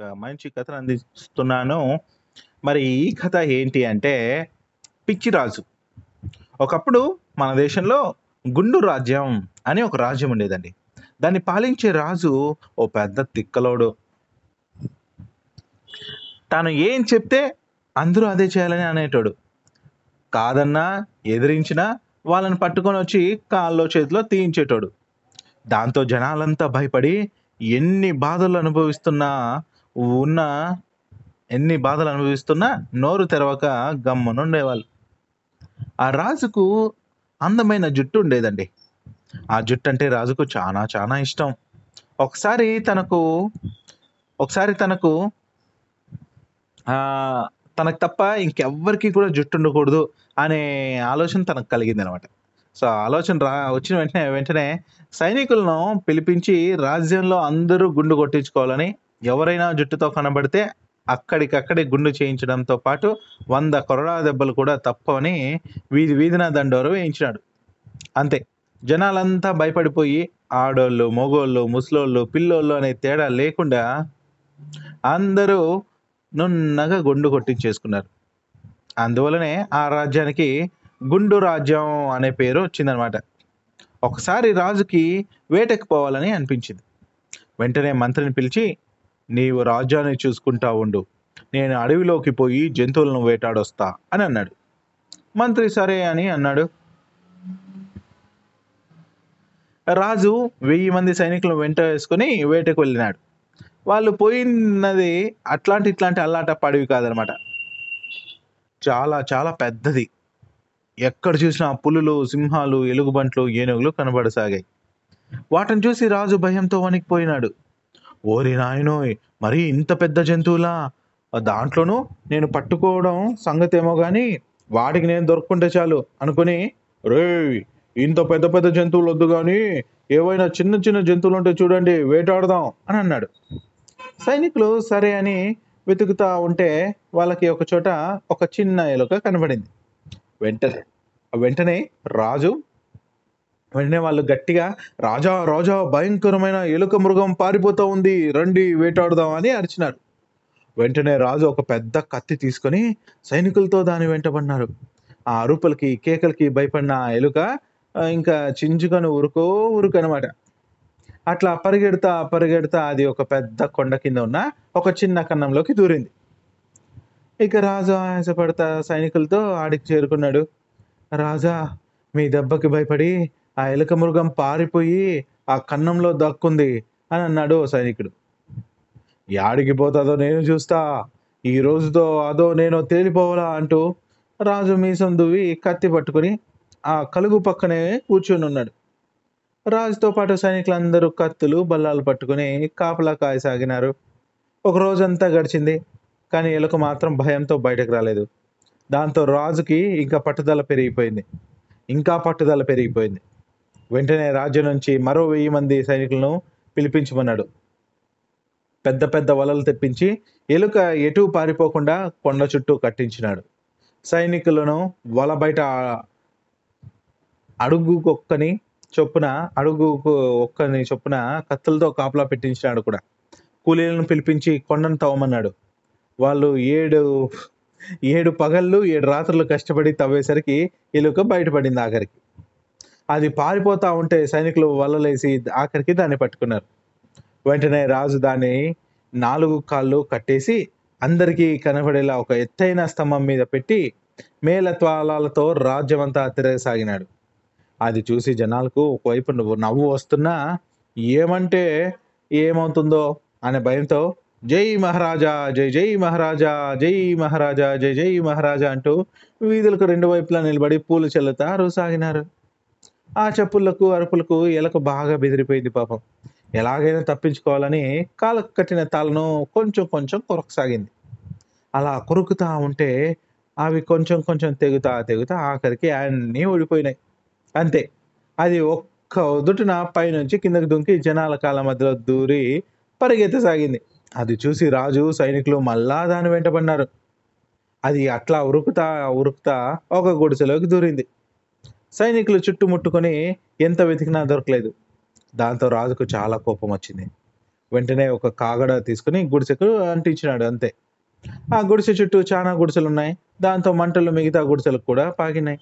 ఒక మంచి కథను అందిస్తున్నాను. మరి ఈ కథ ఏంటి అంటే 'పిచ్చిరాజు'. ఒకప్పుడు మన దేశంలో 'గుండు రాజ్యం' అని ఒక రాజ్యం ఉండేదండి. దాన్ని పాలించే రాజు ఓ పెద్ద తిక్కలోడు. తాను ఏం చెప్తే అందరూ అదే చేయాలని అనేటోడు. కాదన్నా, ఎదిరించినా వాళ్ళని పట్టుకొని వచ్చి కాళ్ళో, చేతిలో తీయించేటోడు. దాంతో జనాలంతా భయపడి ఎన్ని బాధలు అనుభవిస్తున్నా ఉన్న ఎన్ని బాధలు అనుభవిస్తున్నా నోరు తెరవక గమ్మునుండేవాళ్ళు. ఆ రాజుకు అందమైన జుట్టు ఉండేదండి. ఆ జుట్టు అంటే రాజుకు చాలా చాలా ఇష్టం. ఒకసారి తనకు ఒకసారి తనకు తనకు తప్ప ఇంకెవ్వరికి కూడా జుట్టు ఉండకూడదు అనే ఆలోచన తనకు కలిగింది అనమాట సో, ఆలోచన రా వచ్చిన వెంటనే వెంటనే సైనికులను పిలిపించి రాజ్యంలో అందరూ గుండు కొట్టించుకోవాలని, ఎవరైనా జుట్టుతో కనబడితే అక్కడికక్కడే గుండు చేయించడంతో పాటు వంద కొరడా దెబ్బలు కూడా తప్పవని వీధి వీధిన దండోరు వేయించినాడు. అంతే. జనాలంతా భయపడిపోయి ఆడోళ్ళు, మొగోళ్ళు ముసలోళ్ళు, పిల్లోళ్ళు అనే తేడా లేకుండా అందరూ నున్నగా గుండు కొట్టించేసుకున్నారు. అందువలనే ఆ రాజ్యానికి 'గుండు రాజ్యం' అనే పేరు వచ్చిందనమాట. ఒకసారి రాజుకి వేటకు పోవాలని అనిపించింది. వెంటనే మంత్రిని పిలిచి, "నీవు రాజ్యాన్ని చూసుకుంటా ఉండు. నేను అడవిలోకి పోయి జంతువులను వేటాడొస్తా" అని అన్నాడు. మంత్రి సరే అని అన్నాడు. రాజు వెయ్యి మంది సైనికులను వెంట వేసుకొని వేటకు వెళ్ళినాడు. వాళ్ళు పోయినది అట్లాంటి ఇట్లాంటి అల్లాట పడివి కాదనమాట. చాలా చాలా పెద్దది. ఎక్కడ చూసినా పులులు, సింహాలు, ఎలుగుబంట్లు, ఏనుగులు కనబడసాగాయి. వాటిని చూసి రాజు భయంతో వణికిపోయినాడు. ఓరి నాయనోయ్! మరీ ఇంత పెద్ద జంతువులా? దాంట్లోనూ నేను పట్టుకోవడం సంగతేమో కానీ వాడికి నేను దొరుకుంటే చాలు అనుకుని, "రేయ్! ఇంత పెద్ద పెద్ద జంతువులొద్దు కానీ ఏవైనా చిన్న చిన్న జంతువులు ఉంటే చూడండి వేటాడదాం" అని అన్నాడు. సైనికులు సరే అని వెతుకుతా ఉంటే వాళ్ళకి ఒక చోట ఒక చిన్న ఎలుక కనబడింది. వెంటనే వెంటనే రాజు వెంటనే వాళ్ళు గట్టిగా "రాజా! రాజా! భయంకరమైన ఎలుక మృగం పారిపోతా ఉంది. రండి వేటాడుదాం అని అరిచినారు. వెంటనే రాజు ఒక పెద్ద కత్తి తీసుకొని సైనికులతో దాని వెంటబడినారు. ఆ అరుపులకి, కేకలకి భయపడిన ఆ ఎలుక ఇంకా చించుకొని ఉరుకో అనమాట అట్లా పరిగెడతా, పరిగెడతా అది ఒక పెద్ద కొండ కింద ఉన్న ఒక చిన్న కన్నంలోకి దూరింది. ఇక రాజు ఆయాసపడతా సైనికులతో ఆడికి చేరుకున్నాడు. "రాజా! మీ దెబ్బకి భయపడి ఆ ఎలుక మృగం పారిపోయి ఆ కన్నంలో దక్కుంది అని అన్నాడు ఓ సైనికుడు. "యాడికి పోతాదో నేను చూస్తా. ఈ రోజుతో అదో నేను తేలిపోవాలా" అంటూ రాజు మీసం దువ్వి కత్తి పట్టుకొని ఆ కలుగు పక్కనే కూర్చొనున్నాడు. రాజుతో పాటు సైనికులందరూ కత్తులు, బల్లాలు పట్టుకొని కాపలా కాయసాగినారు. ఒక రోజంతా గడిచింది. కానీ ఎలుక మాత్రం భయంతో బయటకు రాలేదు. దాంతో రాజుకి ఇంకా పట్టుదల పెరిగిపోయింది. ఇంకా పట్టుదల పెరిగిపోయింది. వెంటనే రాజ్యం నుంచి మరో వెయ్యి మంది సైనికులను పిలిపించమన్నాడు. పెద్ద పెద్ద వలలు తెప్పించి ఎలుక ఎటూ పారిపోకుండా కొండ చుట్టూ కట్టించినాడు. సైనికులను వల బయట అడుగుకొక్కని చొప్పున అడుగుకు ఒక్కని చొప్పున కత్తులతో కాపలా పెట్టించినాడు కూడా. కూలీలను పిలిపించి కొండను తవ్వమన్నాడు. వాళ్ళు ఏడు ఏడు పగళ్ళు, ఏడు రాత్రులు కష్టపడి తవ్వేసరికి ఎలుక బయటపడింది ఆఖరికి. అది పారిపోతా ఉంటే సైనికులు వలలేసి ఆఖరికి దాన్ని పట్టుకున్నారు. వెంటనే రాజు దాన్ని నాలుగు కాళ్ళు కట్టేసి అందరికీ కనబడేలా ఒక ఎత్తైన స్తంభం మీద పెట్టి మేలత్వాలతో రాజ్యమంతా తిరగసాగినాడు. అది చూసి జనాలకు ఒకవైపు నువ్వు నవ్వు వస్తున్నా ఏమంటే ఏమవుతుందో అనే భయంతో "జై మహారాజా! జై జై మహారాజా! జై మహారాజా! జై జై మహారాజా" అంటూ వీధులకు రెండు వైపులా నిలబడి పూలు చెల్లుతారు సాగినారు ఆ చెప్పులకు అరుపులకు ఎలకు బాగా బెదిరిపోయింది పాపం. ఎలాగైనా తప్పించుకోవాలని కాళ్ళకు కట్టిన తాళ్ళను కొంచెం కొంచెం కొరకసాగింది. అలా కొరుకుతా ఉంటే అవి కొంచెం కొంచెం తెగుతా తెగుతా ఆఖరికి అన్నీ ఓడిపోయినాయి అంతే. అది ఒక్క ఉదుటిన పైనుంచి కిందకి దుంకి జనాల కాళ్ళ మధ్యలో దూరి పరిగెత్తసాగింది. అది చూసి రాజు, సైనికులు మళ్ళా దాని వెంటబడినారు. అది అట్లా ఉరుకుతా ఉరుకుతా ఒక గుడిసెలోకి దూరింది. సైనికులు చుట్టుముట్టుకొని ఎంత వెతికినా దొరకలేదు. దాంతో రాజుకు చాలా కోపం వచ్చింది. వెంటనే ఒక కాగడ తీసుకొని గుడిసెకు అంటించినాడు అంతే. ఆ గుడిసె చుట్టూ చాలా గుడిసెలు ఉన్నాయి దాంతో మంటలు మిగతా గుడిసెలకు కూడా పాకినాయి.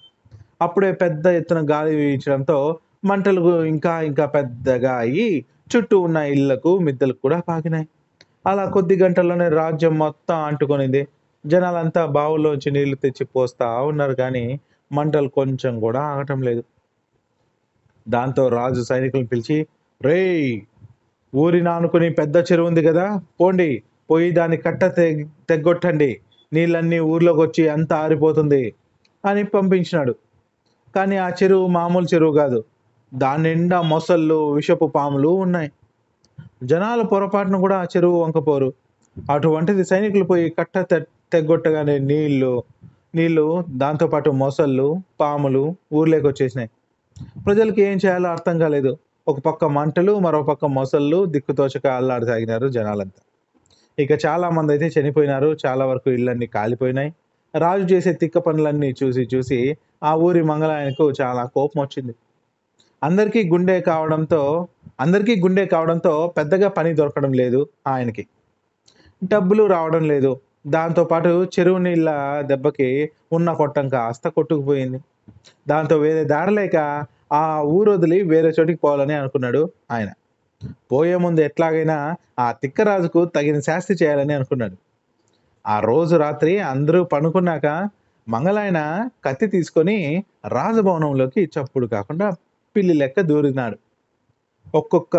అప్పుడే పెద్ద ఎత్తున గాలి వీచడంతో మంటలు ఇంకా ఇంకా పెద్దగా అయ్యి చుట్టూ ఉన్న ఇళ్ళకు మిద్దలకు కూడా పాకినాయి. అలా కొద్ది గంటల్లోనే రాజ్యం మొత్తం అంటుకొనింది. జనాలంతా బావుల్లోంచి నీళ్ళు తెచ్చి పోస్తా ఉన్నారు కానీ మంటలు కొంచెం కూడా ఆగటం లేదు. దాంతో రాజు సైనికులను పిలిచి రేయ్ ఊరిని ఆనుకుని పెద్ద చెరువు ఉంది కదా పోండి పోయి దాన్ని కట్ట తెగ్ తెగ్గొట్టండి నీళ్ళన్నీ ఊర్లోకి వచ్చి అంతా ఆరిపోతుంది అని పంపించినాడు. కానీ ఆ చెరువు మామూలు చెరువు కాదు. దాని నిండా మొసళ్ళు విషపు పాములు ఉన్నాయి. జనాలు పొరపాటున కూడా ఆ చెరువు వంకపోరు. అటువంటిది సైనికులు పోయి కట్ట తె తెగ్గొట్టగానే నీళ్ళు నీళ్ళు దాంతోపాటు మొసళ్ళు పాములు ఊర్లోకి వచ్చేసినాయి. ప్రజలకి ఏం చేయాలో అర్థం కాలేదు. ఒక పక్క మంటలు మరో పక్క మొసళ్ళు దిక్కుతోచక అల్లాడసాగినారు జనాలంతా. ఇక చాలా మంది అయితే చనిపోయినారు. చాలా వరకు ఇళ్ళన్నీ కాలిపోయినాయి. రాజు చేసే తిక్క పనులన్నీ చూసి చూసి ఆ ఊరి మంగళాయనకు చాలా కోపం వచ్చింది. అందరికీ గుండె కావడంతో అందరికీ గుండె కావడంతో పెద్దగా పని దొరకడం లేదు ఆయనకి. డబ్బులు రావడం లేదు. దాంతోపాటు చెరువు నీళ్ళ దెబ్బకి ఉన్న కొట్టం కాస్త కొట్టుకుపోయింది. దాంతో వేరే దారి లేక ఆ ఊరు వదిలి వేరే చోటికి పోవాలని అనుకున్నాడు ఆయన. పోయే ముందు ఎట్లాగైనా ఆ తిక్కరాజుకు తగిన శాస్తి చేయాలని అనుకున్నాడు. ఆ రోజు రాత్రి అందరూ పనుకున్నాక మంగళాయన కత్తి తీసుకొని రాజభవనంలోకి చప్పుడు కాకుండా పిల్లి లెక్క దూరినాడు. ఒక్కొక్క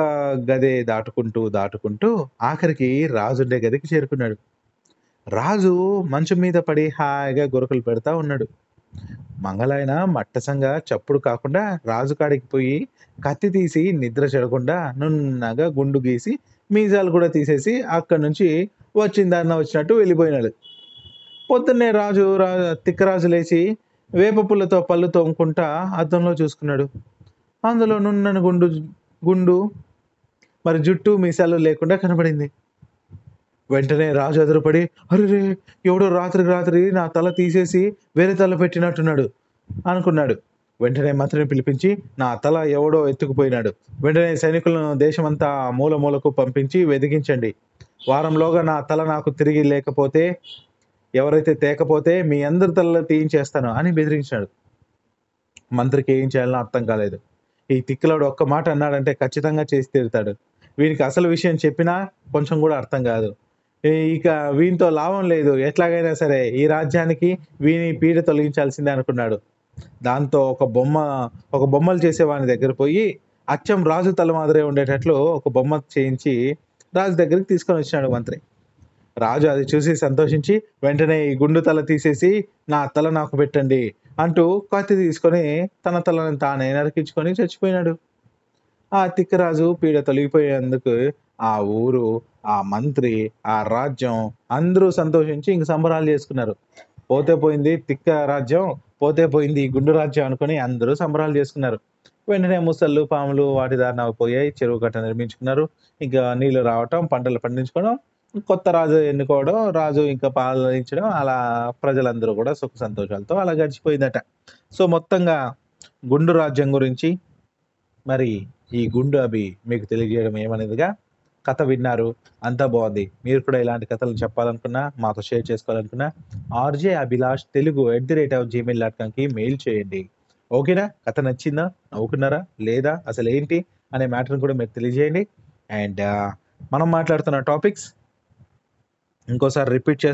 గదే దాటుకుంటూ దాటుకుంటూ ఆఖరికి రాజుండే గదికి చేరుకున్నాడు. రాజు మంచు మీద పడి హాయిగా గురకలు పెడతా ఉన్నాడు. మంగళాయన మట్టసంగా చప్పుడు కాకుండా రాజు కాడికి పోయి కత్తి తీసి నిద్ర చెడకుండా నున్నగా గుండు గీసి మీజాలు కూడా తీసేసి అక్కడి నుంచి వచ్చిందన్న వచ్చినట్టు వెళ్ళిపోయినాడు. పొద్దున్నే రాజు రా తిక్కరాజు లేచి వేప పుల్లతో పళ్ళు తోముకుంటా అద్దంలో చూసుకున్నాడు. అందులో నున్నను గుండు గుండు మరి జుట్టు మీసాలు లేకుండా కనబడింది. వెంటనే రాజు ఎదురుపడి అరే ఎవడో రాత్రికి రాత్రి నా తల తీసేసి వేరే తల పెట్టినట్టున్నాడు అనుకున్నాడు. వెంటనే మంత్రిని పిలిపించి నా తల ఎవడో ఎత్తుకుపోయినాడు. వెంటనే సైనికులను దేశమంతా మూల మూలకు పంపించి వెదిగించండి. వారంలోగా నా తల నాకు తిరిగి లేకపోతే ఎవరైతే తేకపోతే మీ అందరి తలలో తీయించేస్తాను అని బెదిరించాడు. మంత్రికి ఏం చేయాలని అర్థం కాలేదు. ఈ తిక్కులోడు ఒక్క మాట అన్నాడంటే ఖచ్చితంగా చేసి తీరుతాడు. వీనికి అసలు విషయం చెప్పినా కొంచెం కూడా అర్థం కాదు. ఇక వీనితో లాభం లేదు. ఎట్లాగైనా సరే ఈ రాజ్యానికి వీని పీడ తొలగించాల్సిందే అనుకున్నాడు. దాంతో ఒక బొమ్మ ఒక బొమ్మలు చేసేవాని దగ్గర పోయి అచ్చం రాజు తల మాదిరే ఉండేటట్లు ఒక బొమ్మ చేయించి రాజు దగ్గరికి తీసుకొని వచ్చినాడు మంత్రి. రాజు అది చూసి సంతోషించి వెంటనే ఈ గుండు తల తీసేసి నా తల నాకు పెట్టండి అంటూ కత్తి తీసుకొని తన తలను తానే నరికించుకొని చచ్చిపోయినాడు. ఆ తిక్కరాజు పీడ తొలగిపోయేందుకు ఆ ఊరు ఆ మంత్రి ఆ రాజ్యం అందరూ సంతోషించి ఇంక సంబరాలు చేసుకున్నారు. పోతే పోయింది తిక్క రాజ్యం పోతే పోయింది గుండు రాజ్యం అనుకొని అందరూ సంబరాలు చేసుకున్నారు. వెంటనే ముసళ్ళు పాములు వాటి దారిన పోయాయి చెరువు కట్ట నిర్మించుకున్నారు. ఇంకా నీళ్ళు రావటం పంటలు పండించుకోవడం కొత్త రాజు ఎన్నుకోవడం రాజు ఇంకా పాలించడం అలా ప్రజలందరూ కూడా సుఖ సంతోషాలతో అలా గడిచిపోయిందట. సో మొత్తంగా గుండు రాజ్యం గురించి మరి ఈ గుండు అభి మీకు తెలియజేయడం ఏమనేదిగా కథ విన్నారు అంతా బాగుంది. మీరు కూడా ఇలాంటి కథలు చెప్పాలనుకున్నా మాతో share చేసుకోవాలనుకున్నా RJ Abhilash Telugu at the rate of Gmail dot కామ్కి mail చేయండి. ఓకేనా? కథ నచ్చిందా? నవ్వుకున్నారా? లేదా? అసలు ఏంటి? అనే మ్యాటర్ని కూడా మీరు తెలియజేయండి. అండ్ మనం మాట్లాడుతున్న టాపిక్స్ ఇంకోసారి రిపీట్ చేస్తాను